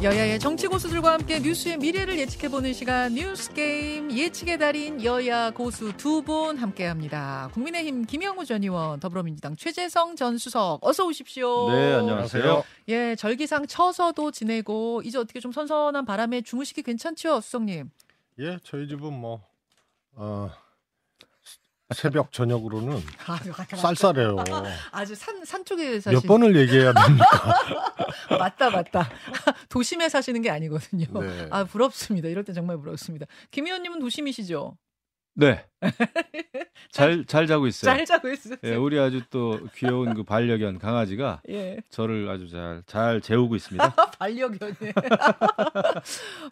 여야의 정치 고수들과 함께 뉴스의 미래를 예측해보는 시간 뉴스 게임 예측의 달인 여야 고수 두 분 함께합니다. 국민의힘 김영우 전 의원, 더불어민주당 최재성 전 수석 어서 오십시오. 네, 안녕하세요. 예, 절기상 처서도 지내고 이제 어떻게 좀 선선한 바람에 주무시기 괜찮죠, 수석님? 예, 저희 집은 뭐 어, 새벽 저녁으로는 아, 쌀쌀해요. 아주 산, 산 쪽에 사시 몇 번을 얘기해야 됩니까? 맞다, 맞다. 도심에 사시는 게 아니거든요. 네. 아, 부럽습니다. 이럴 때 정말 부럽습니다. 김 의원님은 도심이시죠? 네. 잘, 잘 자고 있어요. 잘 자고 있으세요? 예, 우리 아주 또 귀여운 그 반려견 강아지가 예. 저를 아주 잘, 잘 재우고 있습니다. 반려견이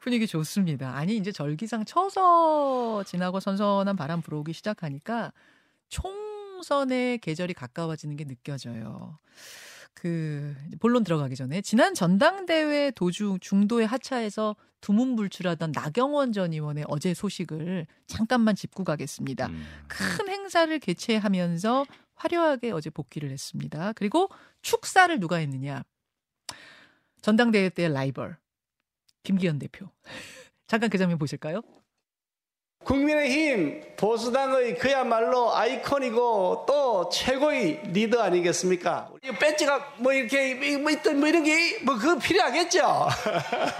분위기 좋습니다. 아니 이제 절기상 쳐서 지나고 선선한 바람 불어오기 시작하니까 총선의 계절이 가까워지는 게 느껴져요. 그 본론 들어가기 전에 지난 전당대회 도중 중도에 하차해서 두문불출하던 나경원 전 의원의 어제 소식을 잠깐만 짚고 가겠습니다. 음. 큰 행사를 개최하면서 화려하게 어제 복귀를 했습니다. 그리고 축사를 누가 했느냐? 전당대회 때 라이벌 김기현 대표. 잠깐 그 장면 보실까요? 국민의힘 보수당의 그야말로 아이콘이고 또 최고의 리더 아니겠습니까? 이 배지가 뭐 이렇게 뭐 있던 뭐 이런 게 뭐 그거 필요하겠죠.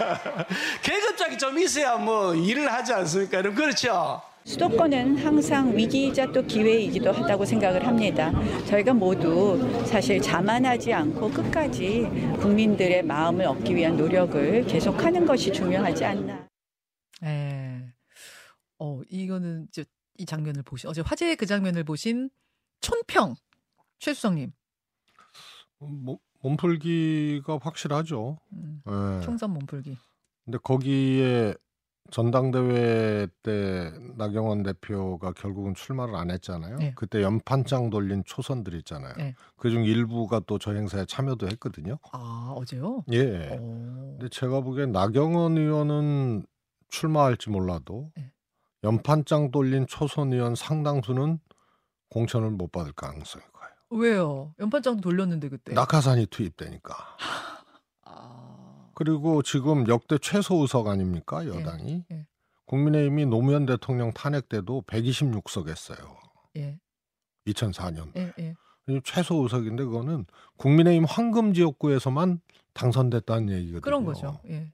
계급장이 좀 있어야 뭐 일을 하지 않습니까? 여러분 그렇죠. 수도권은 항상 위기이자 또 기회이기도 하다고 생각을 합니다. 저희가 모두 사실 자만하지 않고 끝까지 국민들의 마음을 얻기 위한 노력을 계속하는 것이 중요하지 않나. 예. 어, 이거는 이제 이 장면을 보신 어제 화제의 그 장면을 보신 촌평 최수성님 몸- 몸풀기가 확실하죠. 음, 예. 총선 몸풀기. 근데 거기에 전당대회 때 나경원 대표가 결국은 출마를 안 했잖아요. 네. 그때 연판장 돌린 초선들 있잖아요. 네. 그중 일부가 또 저 행사에 참여도 했거든요. 아 어제요? 예. 어. 근데 제가 보기엔 나경원 의원은 출마할지 몰라도 네. 연판장 돌린 초선 의원 상당수는 공천을 못 받을 가능성이 커요. 왜요? 연판장도 돌렸는데 그때. 낙하산이 투입되니까. 아. 그리고 지금 역대 최소 의석 아닙니까 여당이? 예. 국민의힘이 노무현 대통령 탄핵 때도 126석 했어요. 예. 2004년. 예. 예. 최소 의석인데 그거는 국민의힘 황금 지역구에서만 당선됐다는 얘기거든요. 그런 거죠. 예.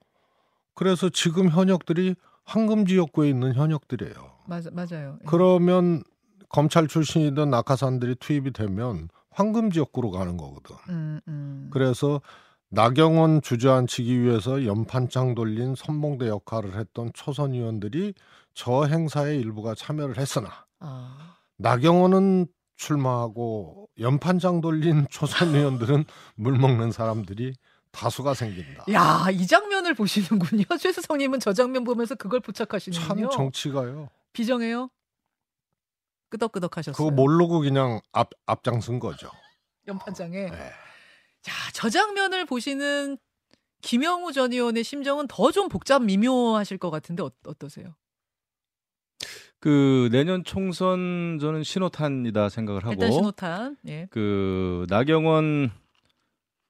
그래서 지금 현역들이 황금 지역구에 있는 현역들이에요. 맞아 맞아요. 예. 그러면 검찰 출신이던 낙하산들이 투입이 되면 황금 지역구로 가는 거거든. 음, 음. 그래서 나경원 주저앉히기 위해서 연판장 돌린 선봉대 역할을 했던 초선 의원들이 저 행사에 일부가 참여를 했으나 아. 나경원은 출마하고 연판장 돌린 초선 의원들은 물 먹는 사람들이 다수가 생긴다. 야, 이 장면을 보시는군요. 최수성 님은 저 장면 보면서 그걸 포착하시는군요. 참 정치가요. 비정해요? 끄덕끄덕 하셨어요. 그거 모르고 그냥 앞 앞장선 거죠. 연판장에. 네. 자, 저 장면을 보시는 김영우 전 의원의 심정은 더 좀 복잡 미묘하실 것 같은데 어, 어떠세요? 그 내년 총선 저는 신호탄이다 생각을 하고 일단 신호탄. 예. 그 나경원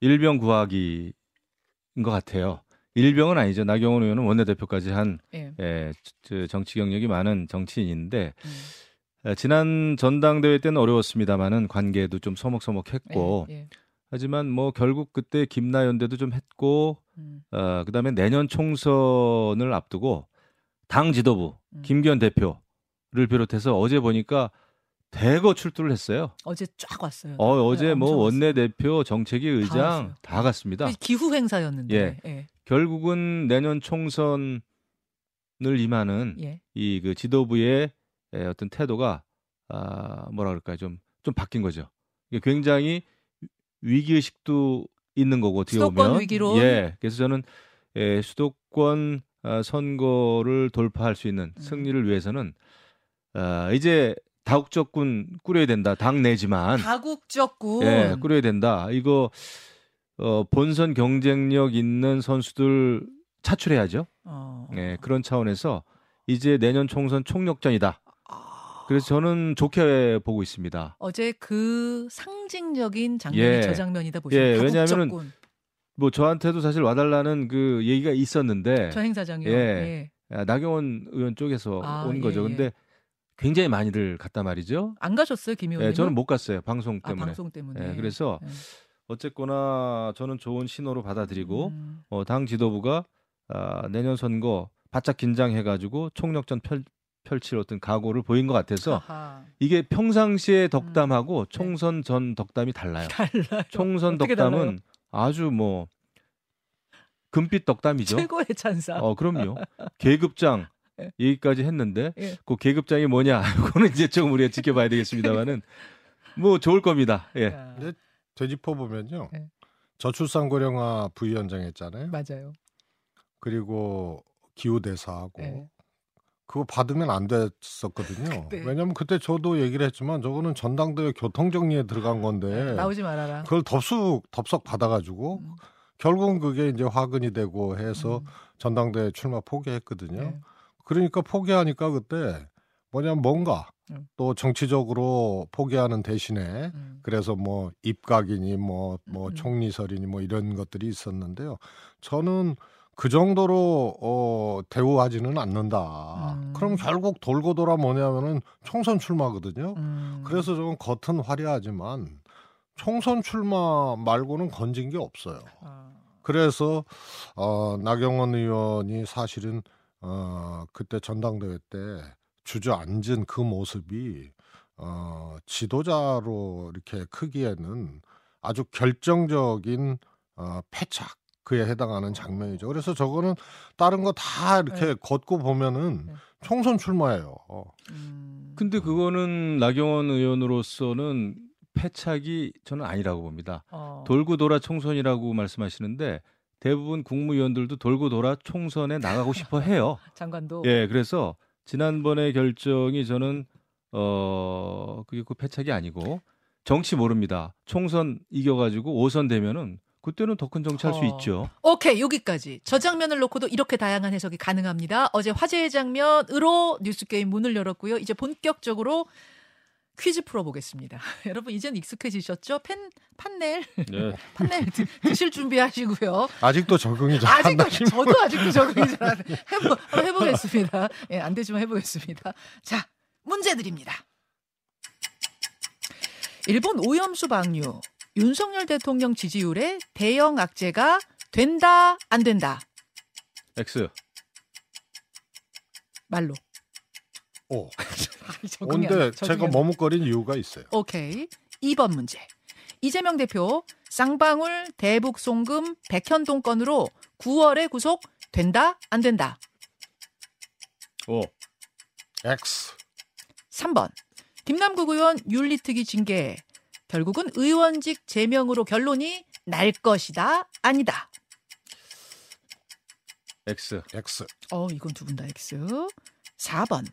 일병 구하기인 것 같아요. 일병은 아니죠. 나경원 의원은 원내대표까지 한 예. 예, 저 정치 경력이 많은 정치인인데 음. 에, 지난 전당대회 때는 어려웠습니다만은 관계도 좀 서먹서먹했고 예. 예. 하지만 뭐 결국 그때 김나연대도 좀 했고 음. 어, 그다음에 내년 총선을 앞두고 당 지도부 음. 김기현 대표를 비롯해서 어제 보니까 대거 출두를 했어요. 어제 쫙 왔어요. 어, 네, 어제 뭐 엄청 원내 대표, 정책위 의장 왔어요. 다 갔습니다. 왔어요. 기후 행사였는데. 예. 예. 결국은 내년 총선을 임하는 예. 이그 지도부의 에, 어떤 태도가 아 뭐라 그럴까요 좀 좀 바뀐 거죠. 굉장히 위기 의식도 있는 거고 어떻게 수도권 보면 위기론. 예 그래서 저는 에, 수도권 아, 선거를 돌파할 수 있는 음. 승리를 위해서는 아, 이제 다국적군 꾸려야 된다 당 내지만 다국적군. 예 꾸려야 된다 이거 어, 본선 경쟁력 있는 선수들 차출해야죠. 어. 예, 그런 차원에서 이제 내년 총선 총력전이다. 아. 그래서 저는 좋게 보고 있습니다. 어제 그 상징적인 장면이 예. 저 장면이다 보시면 예, 왜냐하면은. 뭐 저한테도 사실 와달라는 그 얘기가 있었는데 저 행사장이요. 예. 예. 아, 나경원 의원 쪽에서 아, 온 거죠. 예, 예. 근데 굉장히 많이들 갔단 말이죠. 안 가셨어요, 김 의원님? 예, 저는 못 갔어요. 방송 아, 때문에. 방송 때문에. 예, 그래서 예. 어쨌거나 저는 좋은 신호로 받아들이고 음. 어, 당 지도부가 아, 내년 선거 바짝 긴장해가지고 총력전 펼, 펼칠 어떤 각오를 보인 것 같아서 아하. 이게 평상시의 덕담하고 네. 총선 전 덕담이 달라요. 달라요. 총선 덕담은 달라요? 아주 뭐 금빛 덕담이죠. 최고의 찬사. 어, 그럼요. 계급장 예. 얘기까지 했는데 예. 그 계급장이 뭐냐? 그거는 이제 조금 우리가 지켜봐야 되겠습니다만은 뭐 좋을 겁니다. 예. 야, 네. 되짚어 보면요. 네. 저출산 고령화 부위원장 했잖아요. 맞아요. 그리고 기후 대사하고 네. 그거 받으면 안 됐었거든요. 네. 왜냐면 그때 저도 얘기를 했지만 저거는 전당대회 교통 정리에 들어간 건데 나오지 말아라. 그걸 덥석 덥석 받아가지고 음. 결국은 그게 이제 화근이 되고 해서 음. 전당대회 출마 포기했거든요. 네. 그러니까 포기하니까 그때 뭐냐면 뭔가 음. 또 정치적으로 포기하는 대신에 음. 그래서 뭐 입각이니 뭐뭐 음. 총리설이니 뭐 이런 것들이 있었는데요. 저는 그 정도로 어 대우하지는 않는다. 음. 그럼 결국 돌고 돌아 뭐냐면은 총선 출마거든요. 음. 그래서 저는 겉은 화려하지만 총선 출마 말고는 건진 게 없어요. 아. 그래서 어 나경원 의원이 사실은 어 그때 전당대회 때 주저앉은 그 모습이 어 지도자로 이렇게 크기에는 아주 결정적인 어 패착 그에 해당하는 장면이죠. 그래서 저거는 다른 거 다 이렇게 네. 걷고 보면은 네. 총선 출마예요. 어. 음. 근데 그거는 나경원 의원으로서는 패착이 저는 아니라고 봅니다. 어. 돌고 돌아 총선이라고 말씀하시는데 대부분 국무위원들도 돌고 돌아 총선에 나가고 싶어 해요. 장관도 예, 그래서 지난번의 결정이 저는 어 그게 그 패착이 아니고 정치 모릅니다. 총선 이겨가지고 5선 되면은 그때는 더 큰 정치 할 수 어. 있죠. 오케이 여기까지 저 장면을 놓고도 이렇게 다양한 해석이 가능합니다. 어제 화제의 장면으로 뉴스 게임 문을 열었고요. 이제 본격적으로 퀴즈 풀어보겠습니다. 여러분 이젠 익숙해지셨죠? 펜 판넬 네. 판넬 드, 드실 준비하시고요. 아직도 적응이 잘안 아직도 저도 아직도 적응이 잘 안 돼. 해보 한번 해보겠습니다. 예, 안 되지만 해보겠습니다. 자 문제 드립니다. 일본 오염수 방류 윤석열 대통령 지지율에 대형 악재가 된다 안 된다 X. 말로. 오. 적응이 제가. 머뭇거린 이유가 있어요. 오케이. 2번 문제. 이재명 대표 쌍방울 대북 송금 백현동 건으로 9월에 구속 된다 안 된다. 오. X. 3번. 김남국 의원 윤리특위 징계. 결국은 의원직 제명으로 결론이 날 것이다 아니다. X. X. 어, 이건 두 분 다 X. 4번.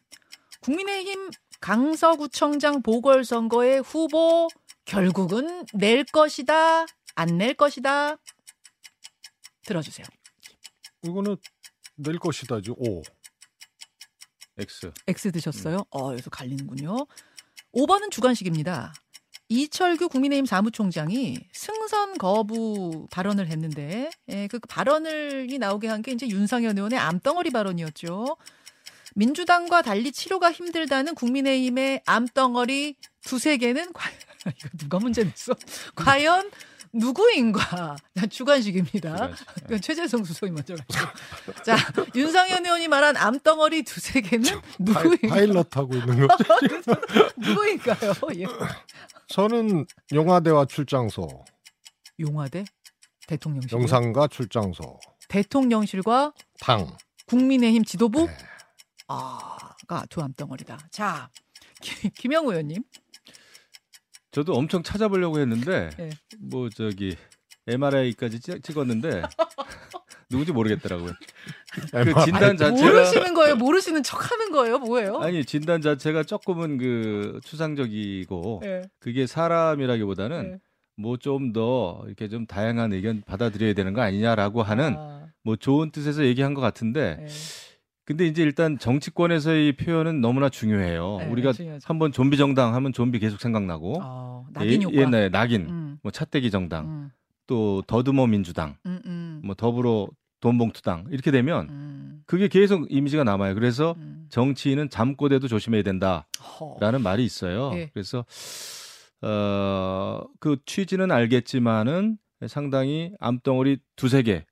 국민의힘 강서구청장 보궐선거의 후보 결국은 낼 것이다, 안 낼 것이다. 들어주세요. 이거는 낼 것이다죠. 오. X. X 드셨어요? 어, 여기서 갈리는군요. 5번은 주관식입니다. 이철규 국민의힘 사무총장이 승선 거부 발언을 했는데, 예, 그 발언을 이 나오게 한 게 이제 윤상현 의원의 암덩어리 발언이었죠. 민주당과 달리 치료가 힘들다는 국민의힘의 암덩어리 두세 개는 과연, 이거 누가 문제 냈어? 과연 누구인가? 주관식입니다. 주관식. 그 최재성 수석이 먼저. 자, 윤상현 의원이 말한 암덩어리 두세 개는 누구인가? 파일럿 하고 있는 거죠. 누구인가요? 예. 저는 영화대와 출장소, 용화대 대통령실 영상과 출장소, 대통령실과 당. 국민의힘 지도부 네. 아가 두 암덩어리다. 자, 기- 김영우 의원님. 저도 엄청 찾아보려고 했는데 예. 뭐 저기 MRI까지 찍었는데 누군지 모르겠더라고요. 그 진단 자체가 모르시는 거예요? 모르시는 척하는 거예요? 뭐예요? 아니 진단 자체가 조금은 그 추상적이고 예. 그게 사람이라기보다는 예. 뭐좀 더 이렇게 좀 다양한 의견 받아들여야 되는 거 아니냐라고 하는 아, 뭐 좋은 뜻에서 얘기한 것 같은데 예. 근데 이제 일단 정치권에서의 표현은 너무나 중요해요. 네, 우리가 중요하죠. 한번 좀비 정당 하면 좀비 계속 생각나고 어, 낙인 효과. 예, 옛날에 낙인 음, 뭐 차떼기 정당 음. 또 더듬어 민주당, 음, 음, 뭐 더불어 돈봉투당 이렇게 되면 음, 그게 계속 이미지가 남아요. 그래서 음. 정치인은 잠꼬대도 조심해야 된다라는 허. 말이 있어요. 예. 그래서 어, 그 취지는 알겠지만은 상당히 암덩어리 두세 개 음.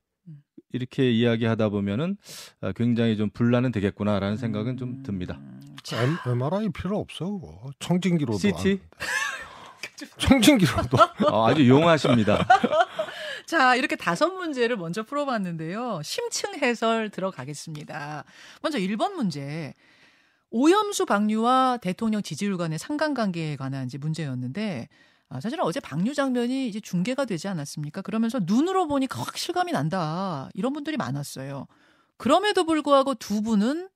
이렇게 이야기하다 보면은 어, 굉장히 좀 분란은 되겠구나라는 생각은 좀 듭니다. 음, M, MRI 필요 없어 그거. 청진기로도 CT? 청진기로도 어, 아주 용하십니다. 자, 이렇게 다섯 문제를 먼저 풀어봤는데요. 심층 해설 들어가겠습니다. 먼저 1번 문제. 오염수 방류와 대통령 지지율 간의 상관관계에 관한 문제였는데, 아, 사실은 어제 방류 장면이 이제 중계가 되지 않았습니까? 그러면서 눈으로 보니까 확 실감이 난다. 이런 분들이 많았어요. 그럼에도 불구하고 두 분은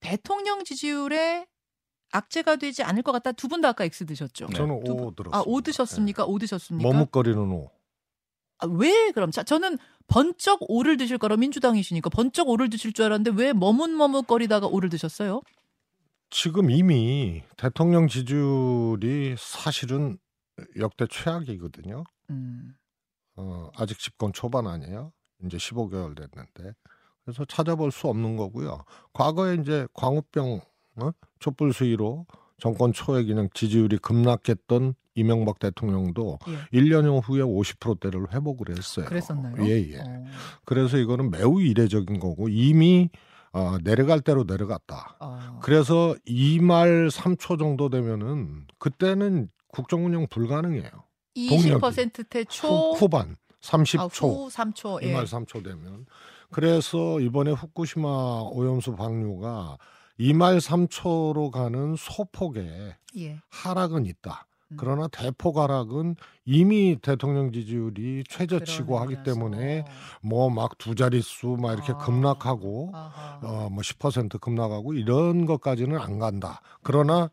대통령 지지율에 악재가 되지 않을 것 같다. 두 분 다 아까 X 드셨죠? 네. 저는 두 O 들었어요. 아, 오 드셨습니까? 오 드셨습니까? 머뭇거리는 O. 아, 왜 그럼? 자, 저는 번쩍 오를 드실 거라 민주당이시니까 번쩍 오를 드실 줄 알았는데 왜 머뭇머뭇거리다가 오를 드셨어요? 지금 이미 대통령 지지율이 사실은 역대 최악이거든요. 음. 어, 아직 집권 초반 아니에요. 이제 15개월 됐는데. 그래서 찾아볼 수 없는 거고요. 과거에 이제 광우병 어? 촛불 수위로 정권 초에 그냥 지지율이 급락했던 이명박 대통령도 예. 1년 후에 50%대를 회복을 했어요. 그랬었나요? 예, 예. 어. 그래서 이거는 매우 이례적인 거고 이미 어, 내려갈 대로 내려갔다. 어. 그래서 2말 3초 정도 되면은 그때는 국정 운영 불가능해요. 20%대 초 후, 후반 30초. 아, 후 3초. 예. 2말 3초 되면. 그래서 이번에 후쿠시마 오염수 방류가 2말 3초로 가는 소폭의 예. 하락은 있다. 음. 그러나 대폭 하락은 이미 대통령 지지율이 최저치고 하기. 때문에 뭐 막 두 자릿수 막 이렇게 아. 급락하고. 어 뭐 10% 급락하고 이런 것까지는 안 간다. 그러나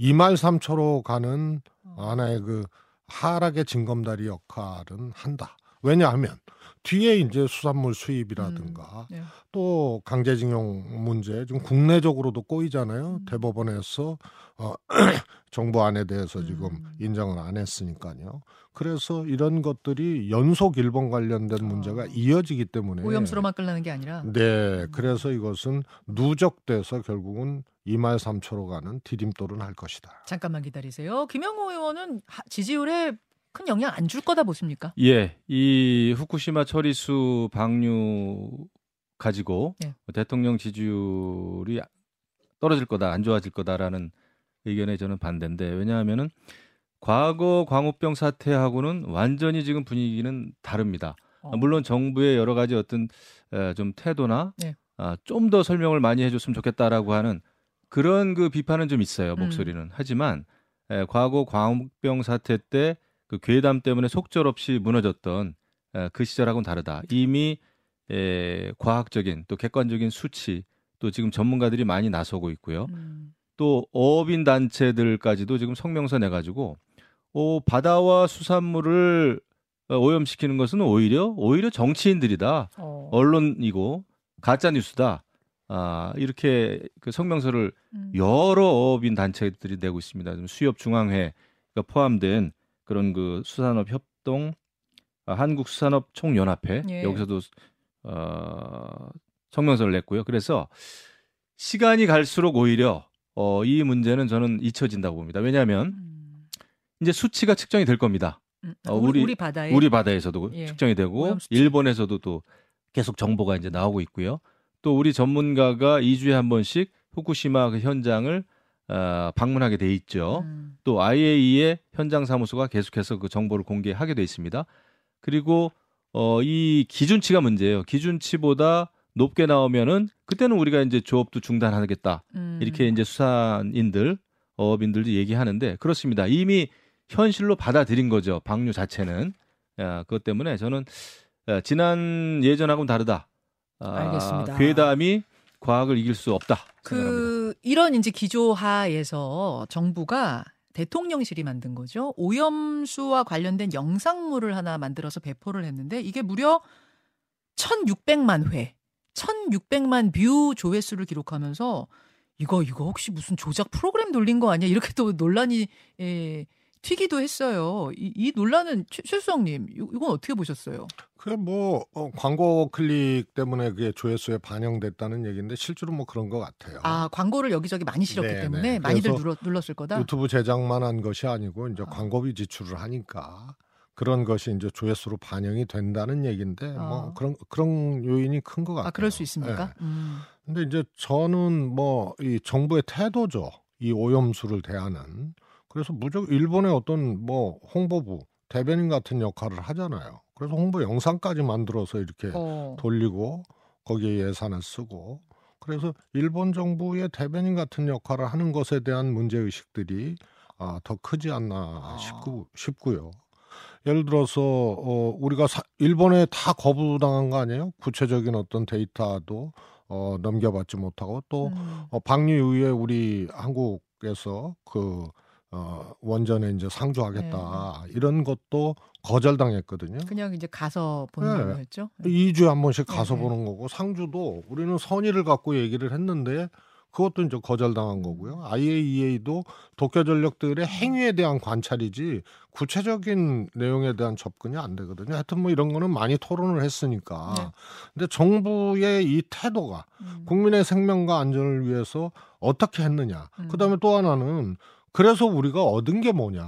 2말 3초로 가는 어. 하나의 그 하락의 징검다리 역할은 한다. 왜냐하면 뒤에 이제 수산물 수입이라든가 네. 또 강제징용 문제 좀 국내적으로도 꼬이잖아요. 음. 대법원에서 어, 정부 안에 대해서 지금 음. 인정을 안 했으니까요. 그래서 이런 것들이 연속 일본 관련된 문제가 아. 이어지기 때문에 오염수로만 끌라는 게 아니라 네, 그래서 이것은 누적돼서 결국은 2말 3초로 가는 디딤돌은 할 것이다. 잠깐만 기다리세요. 김영호 의원은 하- 지지율에 큰 영향 안 줄 거다 보십니까? 예, 이 후쿠시마 처리수 방류 가지고 예. 대통령 지지율이 떨어질 거다, 안 좋아질 거다라는 의견에 저는 반대인데 왜냐하면은 과거 광우병 사태하고는 완전히 지금 분위기는 다릅니다. 어. 아, 물론 정부의 여러 가지 어떤 에, 좀 태도나 네. 아, 좀 더 설명을 많이 해줬으면 좋겠다라고 하는 그런 그 비판은 좀 있어요 음. 목소리는. 하지만 에, 과거 광우병 사태 때 그 괴담 때문에 속절없이 무너졌던 에, 그 시절하고는 다르다. 이미 에, 과학적인 또 객관적인 수치 또 지금 전문가들이 많이 나서고 있고요. 음. 또 어업인 단체들까지도 지금 성명서 내가지고 어, 바다와 수산물을 어, 오염시키는 것은 오히려 오히려 정치인들이다 어. 언론이고 가짜 뉴스다 아 이렇게 그 성명서를 음. 여러 어업인 단체들이 내고 있습니다. 수협 중앙회가 포함된 그런 그 수산업 협동 아, 한국 수산업 총연합회 예. 여기서도 어, 성명서를 냈고요. 그래서 시간이 갈수록 오히려 어, 이 문제는 저는 잊혀진다고 봅니다. 왜냐하면 음. 이제 수치가 측정이 될 겁니다. 음. 어, 우리, 우리- 바다에 우리 바다에서도 예. 측정이 되고. 일본에서도 또 계속 정보가 이제 나오고 있고요. 또 우리 전문가가 2주에 한 번씩 후쿠시마 그 현장을 어, 방문하게 돼 있죠. 음. 또 IAEA 현장 사무소가 계속해서 그 정보를 공개하게 돼 있습니다. 그리고 어, 이 기준치가 문제예요. 기준치보다 높게 나오면은 그때는 우리가 이제 조업도 중단하겠다. 음. 이렇게 이제 수산인들, 어업인들도 얘기하는데 그렇습니다. 이미 현실로 받아들인 거죠. 방류 자체는. 야, 그것 때문에 저는 야, 지난 예전하고는 다르다. 아, 알겠습니다. 괴담이 과학을 이길 수 없다. 그 이런 이제 기조하에서 정부가 대통령실이 만든 거죠. 오염수와 관련된 영상물을 하나 만들어서 배포를 했는데 이게 무려 1,600만 회, 1,600만 view 조회수를 기록하면서 이거 이거 혹시 무슨 조작 프로그램 돌린 거 아니야? 이렇게 또 논란이 예, 되기도 했어요. 이, 이 논란은 최, 최수영님 이- 이건 어떻게 보셨어요? 그게 뭐 어, 광고 클릭 때문에 그게 조회수에 반영됐다는 얘기인데 실제로 뭐 그런 것 같아요. 아 광고를 여기저기 많이 실었기 네, 때문에 네. 많이들 눌러, 눌렀을 거다. 유튜브 제작만 한 것이 아니고 이제 아. 광고비 지출을 하니까 그런 것이 이제 조회수로 반영이 된다는 얘기인데 뭐 아. 그런 그런 요인이 큰 것 같아요. 아 그럴 수 있습니까? 네. 음. 근데 이제 저는 뭐 이 정부의 태도죠. 이 오염수를 대하는. 그래서 무조건 일본의 어떤 뭐 홍보부 대변인 같은 역할을 하잖아요. 그래서 홍보 영상까지 만들어서 이렇게 어. 돌리고 거기에 예산을 쓰고 그래서 일본 정부의 대변인 같은 역할을 하는 것에 대한 문제 의식들이 아, 더 크지 않나 아. 싶고 싶고요. 예를 들어서 어, 우리가 사- 일본에 다 거부당한 거 아니에요? 구체적인 어떤 데이터도 어, 넘겨받지 못하고 또 음. 어, 방류 이후에 우리 한국에서 그 어, 원전에 이제 상주하겠다 이런 것도 거절당했거든요. 그냥 이제 가서 보는 네. 거였죠. 2주에 한 번씩 가서 네, 네. 보는 거고 상주도 우리는 선의를 갖고 얘기를 했는데 그것도 이제 거절당한 거고요. IAEA도 도쿄 전력들의 행위에 대한 관찰이지 구체적인 내용에 대한 접근이 안 되거든요. 하여튼 뭐 이런 거는 많이 토론을 했으니까. 네. 근데 정부의 이 태도가 음. 국민의 생명과 안전을 위해서 어떻게 했느냐. 음. 그다음에 또 하나는 그래서 우리가 얻은 게 뭐냐.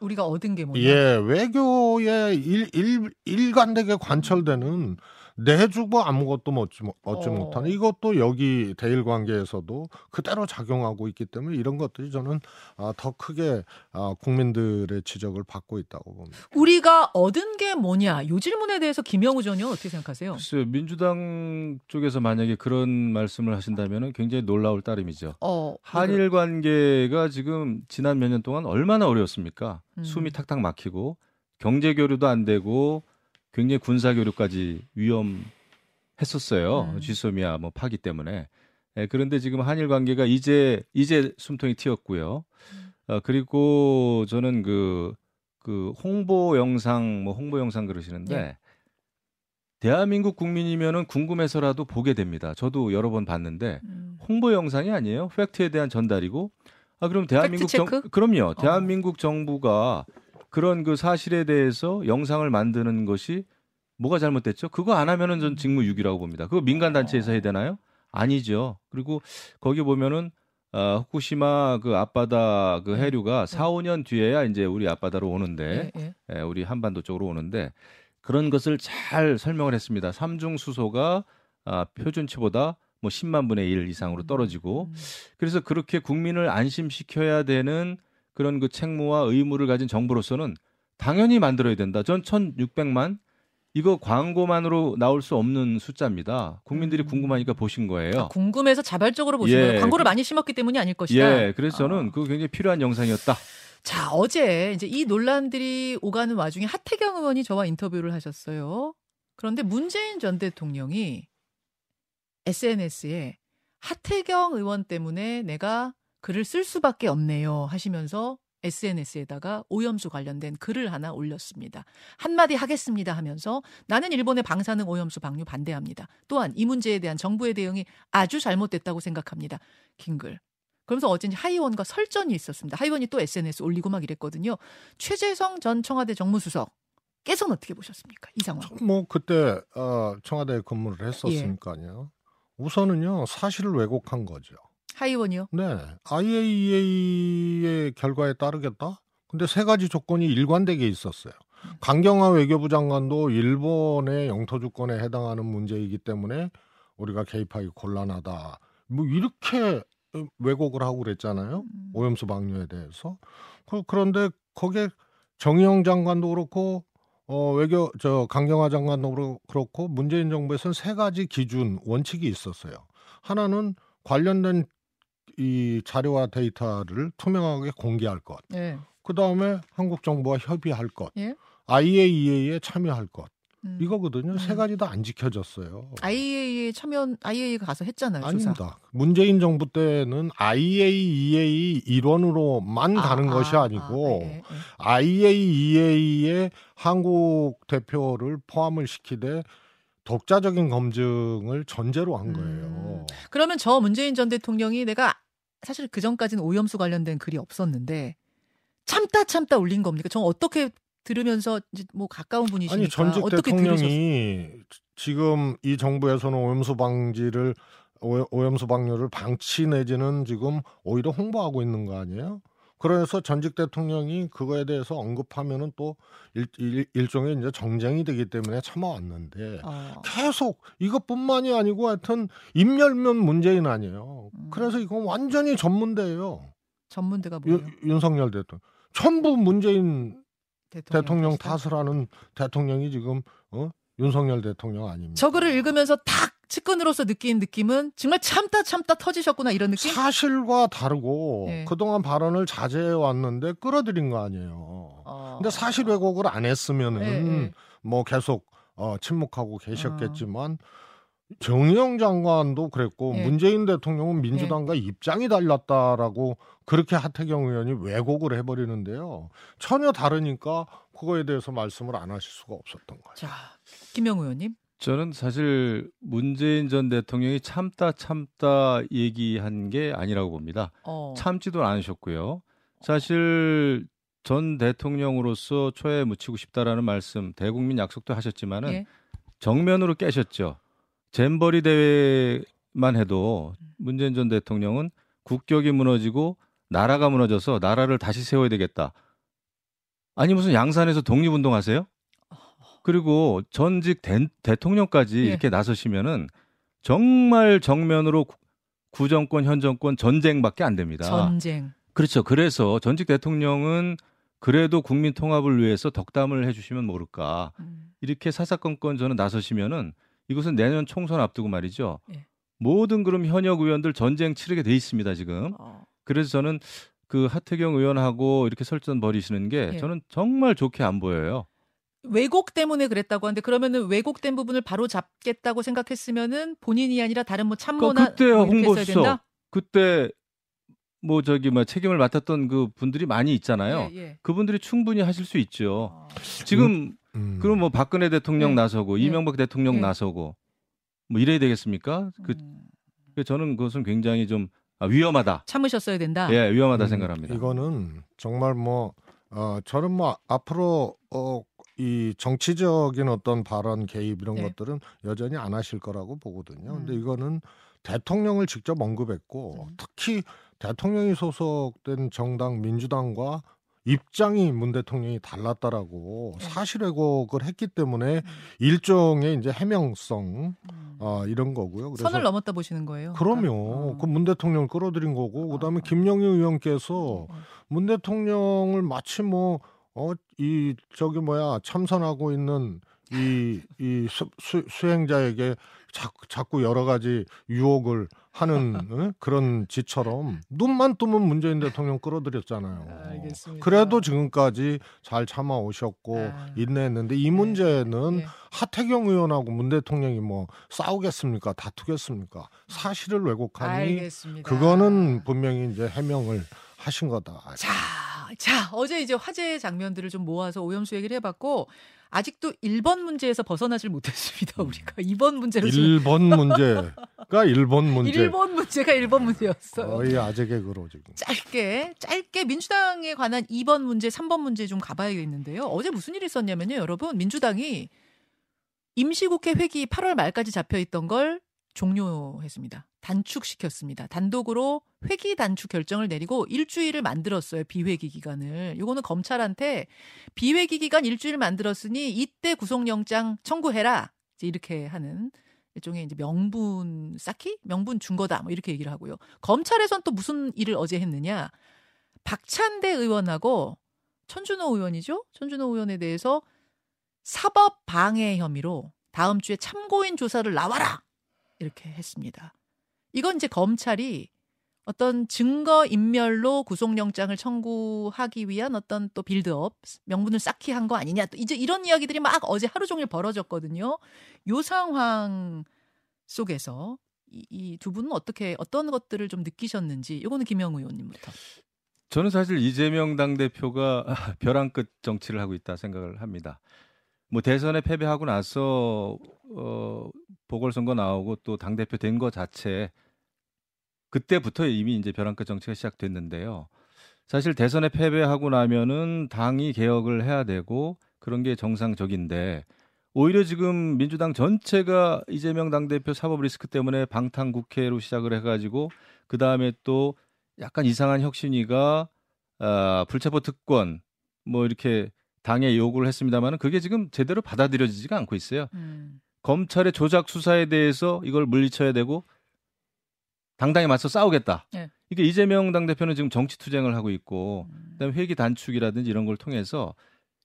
우리가 얻은 게 뭐냐? 예, 외교에 일, 일, 일관되게 관철되는 내주고 아무것도 얻지, 못- 얻지 어. 못하는 이것도 여기 대일 관계에서도 그대로 작용하고 있기 때문에 이런 것들이 저는 아, 더 크게 아, 국민들의 지적을 받고 있다고 봅니다. 우리가 얻은 게 뭐냐? 요 질문에 대해서 김영우 전 의원 어떻게 생각하세요? 글쎄요, 민주당 쪽에서 만약에 그런 말씀을 하신다면 굉장히 놀라울 따름이죠. 어, 한일 관계가 지금 지난 몇 년 동안 얼마나 어려웠습니까? 음. 숨이 탁탁 막히고 경제 교류도 안 되고 굉장히 군사 교류까지 위험했었어요. 음. 지소미아 뭐 파기 때문에. 예, 그런데 지금 한일 관계가 이제 이제 숨통이 튀었고요. 어, 그리고 저는 그, 그 홍보 영상 뭐 홍보 영상 그러시는데 예. 대한민국 국민이면은 궁금해서라도 보게 됩니다. 저도 여러 번 봤는데 음. 홍보 영상이 아니에요. 팩트에 대한 전달이고. 아 그럼 대한민국 정? 그럼요. 대한민국 정부가 그런 그 사실에 대해서 영상을 만드는 것이 뭐가 잘못됐죠? 그거 안 하면은 전 직무유기라고 봅니다. 그거 민간 단체에서 해야 되나요? 아니죠. 그리고 거기 보면은 아, 후쿠시마 그 앞바다 그 네. 해류가 4, 5년 뒤에야 이제 우리 앞바다로 오는데 예, 예. 예, 우리 한반도 쪽으로 오는데 그런 것을 잘 설명을 했습니다. 삼중 수소가 아, 표준치보다 뭐 10만 분의 1 이상으로 떨어지고 음. 그래서 그렇게 국민을 안심시켜야 되는 그런 그 책무와 의무를 가진 정부로서는 당연히 만들어야 된다. 전 1,600만 이거 광고만으로 나올 수 없는 숫자입니다. 국민들이 음. 궁금하니까 보신 거예요. 아, 궁금해서 자발적으로 보신 예. 거예요. 광고를 많이 심었기 때문이 아닐 것이다. 예, 그래서 저는 아. 그거 굉장히 필요한 영상이었다. 자, 어제 이제 이 논란들이 오가는 와중에 하태경 의원이 저와 인터뷰를 하셨어요. 그런데 문재인 전 대통령이 SNS에 하태경 의원 때문에 내가 글을 쓸 수밖에 없네요 하시면서 SNS에다가 오염수 관련된 글을 하나 올렸습니다. 한마디 하겠습니다 하면서 나는 일본의 방사능 오염수 방류 반대합니다. 또한 이 문제에 대한 정부의 대응이 아주 잘못됐다고 생각합니다. 긴 글. 그러면서 어제 이제 하의원과 설전이 있었습니다. 하의원이 또 SNS 올리고 막 이랬거든요. 최재성 전 청와대 정무수석. 깨선 어떻게 보셨습니까? 이 상황. 뭐 그때 어, 청와대에 근무를 했었으니까요. 우선은요 사실을 왜곡한 거죠. 하의원이요? 네, IAEA의 결과에 따르겠다. 근데 세 가지 조건이 일관되게 있었어요. 강경화 외교부 장관도 일본의 영토 주권에 해당하는 문제이기 때문에 우리가 개입하기 곤란하다. 뭐 이렇게 왜곡을 하고 그랬잖아요. 음. 오염수 방류에 대해서. 그- 그런데 거기에 정의용 장관도 그렇고 어 외교 저 강경화 장관도 그렇- 그렇고 문재인 정부에서는 세 가지 기준 원칙이 있었어요. 하나는 관련된 이 자료와 데이터를 투명하게 공개할 것. 네. 그 다음에 한국 정부와 협의할 것. 예. IAEA에 참여할 것. 음. 이거거든요. 세 음. 가지 다 안 지켜졌어요. IAEA 참여 IAEA가 가서 했잖아요. 아닙니다. 문재인 정부 때는 IAEA 일원으로만 아, 가는 아, 것이 아, 아니고 예, 예, 예. IAEA에 한국 대표를 포함을 시키되 독자적인 검증을 전제로 한 음. 거예요. 그러면 저 문재인 전 대통령이 내가 사실 그 전까지는 오염수 관련된 글이 없었는데 참다 참다 올린 겁니까? 저 어떻게 들으면서 이제 뭐 가까운 분이시니까 아니 전직 어떻게 대통령이 들으셨어요? 지금 이 정부에서는 오염수 방지를 오- 오염수 방류를 방치 내지는 지금 오히려 홍보하고 있는 거 아니에요? 그래서 전직 대통령이 그거에 대해서 언급하면은 또 일, 일, 종의 이제 정쟁이 되기 때문에 참아왔는데 어. 계속 이것뿐만이 아니고 하여튼 인멸면 문재인 아니에요. 음. 그래서 이건 완전히 전문대예요. 전문대가 유- 뭐예요? 윤석열 대통령 전부 문재인 대통령, 대통령? 탓을 하는 대통령이 지금 어? 윤석열 대통령 아닙니까? 저거를 읽으면서 탁 측근으로서 느낀 느낌은 정말 참다 참다 터지셨구나 이런 느낌? 사실과 다르고 네. 그동안 발언을 자제해 왔는데 끌어들인 거 아니에요. 어. 근데 사실 왜곡을 안 했으면은 네, 네. 뭐 계속 어, 침묵하고 아. 계셨겠지만 정의영 장관도 그랬고 예. 문재인 대통령은 민주당과 입장이 달랐다라고 그렇게 하태경 의원이 왜곡을 해버리는데요. 전혀 다르니까 그거에 대해서 말씀을 안 하실 수가 없었던 거예요. 자, 김영우 의원님. 저는 사실 문재인 전 대통령이 참다 참다 얘기한 게 아니라고 봅니다. 어. 참지도 않으셨고요. 사실 전 대통령으로서 초에 묻히고 싶다라는 말씀 대국민 약속도 하셨지만은 예. 정면으로 깨셨죠. 잼버리 대회만 해도 문재인 전 대통령은 국격이 무너지고 나라가 무너져서 나라를 다시 세워야 되겠다. 아니 무슨 양산에서 독립운동 하세요? 그리고 전직 대, 대통령까지 예. 이렇게 나서시면은 정말 정면으로 구- 구정권 현 정권 전쟁밖에 안 됩니다. 전쟁. 그렇죠. 그래서 전직 대통령은 그래도 국민 통합을 위해서 덕담을 해주시면 모를까. 음. 이렇게 사사건건 저는 나서시면은 이것은 내년 총선 앞두고 말이죠. 예. 모든 그럼 현역 의원들 전쟁 치르게 돼 있습니다 지금. 어. 그래서 저는 그 하태경 의원하고 이렇게 설전 벌이시는 게 예. 저는 정말 좋게 안 보여요. 왜곡 때문에 그랬다고 하는데 그러면은 왜곡된 부분을 바로 잡겠다고 생각했으면은 본인이 아니라 다른 뭐 참모나 뭐 했어야 홍보수석. 된다? 그때 뭐 저기 뭐 책임을 맡았던 그 분들이 많이 있잖아요. 예, 예. 그분들이 충분히 하실 수 있죠. 어. 지금 음. 그럼 뭐 박근혜 대통령 네. 나서고 네. 이명박 대통령 네. 나서고 뭐 이래야 되겠습니까? 그 음. 그 저는 그것은 굉장히 좀 아, 위험하다. 참으셨어야 된다. 예, 위험하다 음, 생각합니다. 이거는 정말 뭐 어, 저는 뭐 앞으로 어, 이 정치적인 어떤 발언 개입 이런 네. 것들은 여전히 안 하실 거라고 보거든요. 근데 음. 이거는 대통령을 직접 언급했고 음. 특히 대통령이 소속된 정당 민주당과 입장이 문 대통령이 달랐다라고 네. 사실 왜곡을 했기 때문에 음. 일종의 이제 해명성 음. 어, 이런 거고요. 그래서 선을 넘었다 보시는 거예요. 그럼요. 그러니까. 그문 대통령을 끌어들인 거고 그다음에 어. 김영희 의원께서 어. 문 대통령을 마치 뭐, 어, 이, 저기 뭐야, 참선하고 있는 이, 이 수, 수, 수행자에게 자꾸, 자꾸 여러 가지 유혹을 하는 응? 그런 지처럼 눈만 뜨면 문재인 대통령 끌어들였잖아요. 알겠습니다. 그래도 지금까지 잘 참아 오셨고 아. 인내했는데 이 문제는 예. 하태경 의원하고 문 대통령이 뭐 싸우겠습니까? 다투겠습니까? 사실을 왜곡하니 알겠습니다. 그거는 분명히 이제 해명을 하신 거다. 자, 자, 어제 이제 화제의 장면들을 좀 모아서 오염수 얘기를 해봤고, 아직도 1번 문제에서 벗어나질 못했습니다, 우리가. 2번 문제로 지금. 음. 1번 문제가 1번 문제. 1번 문제가 1번 문제였어요. 거의 아재 개그로 지금. 짧게, 짧게 민주당에 관한 2번 문제, 3번 문제 좀 가봐야겠는데요. 어제 무슨 일이 있었냐면요, 여러분. 민주당이 임시국회 회기 8월 말까지 잡혀 있던 걸 종료했습니다. 단축시켰습니다. 단독으로 회기 단축 결정을 내리고 일주일을 만들었어요. 비회기 기간을. 요거는 검찰한테 비회기 기간 일주일 만들었으니 이때 구속영장 청구해라. 이제 이렇게 하는 일종의 이제 명분 쌓기? 명분 준 거다. 뭐 이렇게 얘기를 하고요. 검찰에선 또 무슨 일을 어제 했느냐? 박찬대 의원하고 천준호 의원이죠? 천준호 의원에 대해서 사법 방해 혐의로 다음 주에 참고인 조사를 나와라. 이렇게 했습니다. 이건 이제 검찰이 어떤 증거 인멸로 구속영장을 청구하기 위한 어떤 또 빌드업 명분을 쌓기 한 거 아니냐 또 이제 이런 이야기들이 막 어제 하루 종일 벌어졌거든요. 요 상황 속에서 이두 분은 어떻게 어떤 것들을 좀 느끼셨는지 이거는 김영우 의원님부터. 저는 사실 이재명 당 대표가 벼랑 끝 정치를 하고 있다 생각을 합니다. 뭐 대선에 패배하고 나서 어 보궐선거 나오고 또 당 대표 된 거 자체 그때부터 이미 이제 벼랑 끝 정치가 시작됐는데요. 사실 대선에 패배하고 나면은 당이 개혁을 해야 되고 그런 게 정상적인데 오히려 지금 민주당 전체가 이재명 당대표 사법 리스크 때문에 방탄 국회로 시작을 해가지고 그 다음에 또 약간 이상한 혁신위가 아, 불체포 특권 뭐 이렇게 당에 요구를 했습니다만은 그게 지금 제대로 받아들여지지가 않고 있어요. 음. 검찰의 조작 수사에 대해서 이걸 물리쳐야 되고 당당히 맞서 싸우겠다. 네. 이게 이재명 당대표는 지금 정치 투쟁을 하고 있고 음. 그다음에 회기 단축이라든지 이런 걸 통해서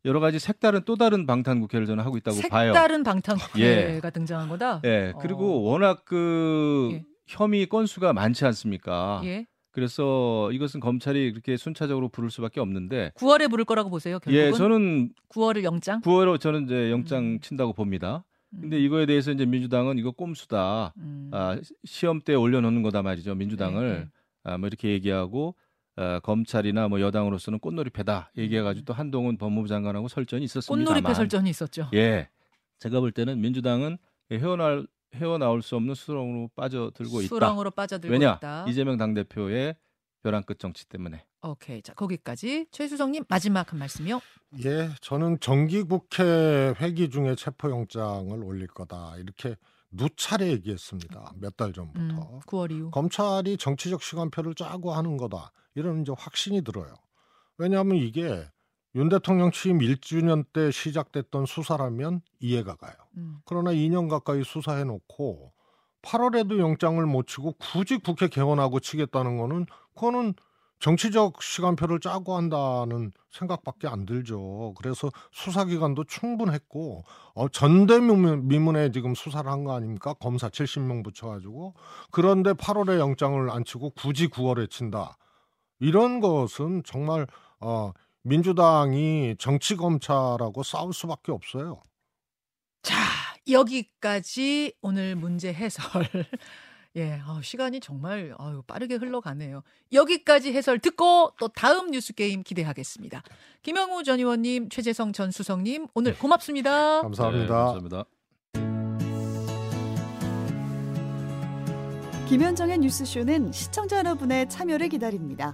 여러 가지 색다른 또 다른 방탄 국회를 저는 하고 있다고 봐요. 색다른 방탄 국회가 등장한 거다. 예. 그리고 워낙 그 예. 혐의 건수가 많지 않습니까? 예. 그래서 이것은 검찰이 그렇게 순차적으로 부를 수밖에 없는데 9월에 부를 거라고 보세요. 결국은 예, 저는 9월을 영장. 9월로 저는 이제 영장 음. 친다고 봅니다. 음. 근데 이거에 대해서 이제 민주당은 이거 꼼수다. 음. 아, 시험 때 올려놓는 거다 말이죠. 민주당을 네, 네. 아, 뭐 이렇게 얘기하고 아, 검찰이나 뭐 여당으로서는 꽃놀이패다 얘기해가지고 또 한동훈 법무부 장관하고 설전이 있었습니다. 음. 꽃놀이패 설전이 있었죠. 예, 제가 볼 때는 민주당은 헤어날 헤어나올 수 없는 수렁으로 빠져들고 있다. 수렁으로 빠져들고 왜냐 있다. 이재명 당 대표의 벼랑 끝 정치 때문에. 오케이. 자, 거기까지 최수성 님 마지막 한 말씀이요. 예, 저는 정기 국회 회기 중에 체포 영장을 올릴 거다 이렇게 누차례 얘기했습니다. 몇달 음, 전부터 9월 이후. 검찰이 정치적 시간표를 짜고 하는 거다 이런 이제 확신이 들어요. 왜냐하면 이게 윤 대통령 취임 1주년 때 시작됐던 수사라면 이해가 가요. 음. 그러나 2년 가까이 수사해 놓고 8월에도 영장을 못 치고 굳이 국회 개원하고 치겠다는 거는 그거는 정치적 시간표를 짜고 한다는 생각밖에 안 들죠. 그래서 수사 기간도 충분했고 어, 전대미문에 지금 수사를 한 거 아닙니까? 검사 70명 붙여가지고 그런데 8월에 영장을 안 치고 굳이 9월에 친다. 이런 것은 정말 어, 민주당이 정치 검찰하고 싸울 수밖에 없어요. 자, 여기까지 오늘 문제 해설. 예, 어, 시간이 정말 아유, 빠르게 흘러가네요. 여기까지 해설 듣고 또 다음 뉴스 게임 기대하겠습니다. 김영우 전 의원님, 최재성 전 수석님 오늘 고맙습니다. 감사합니다. 네, 감사합니다. 김현정의 뉴스쇼는 시청자 여러분의 참여를 기다립니다.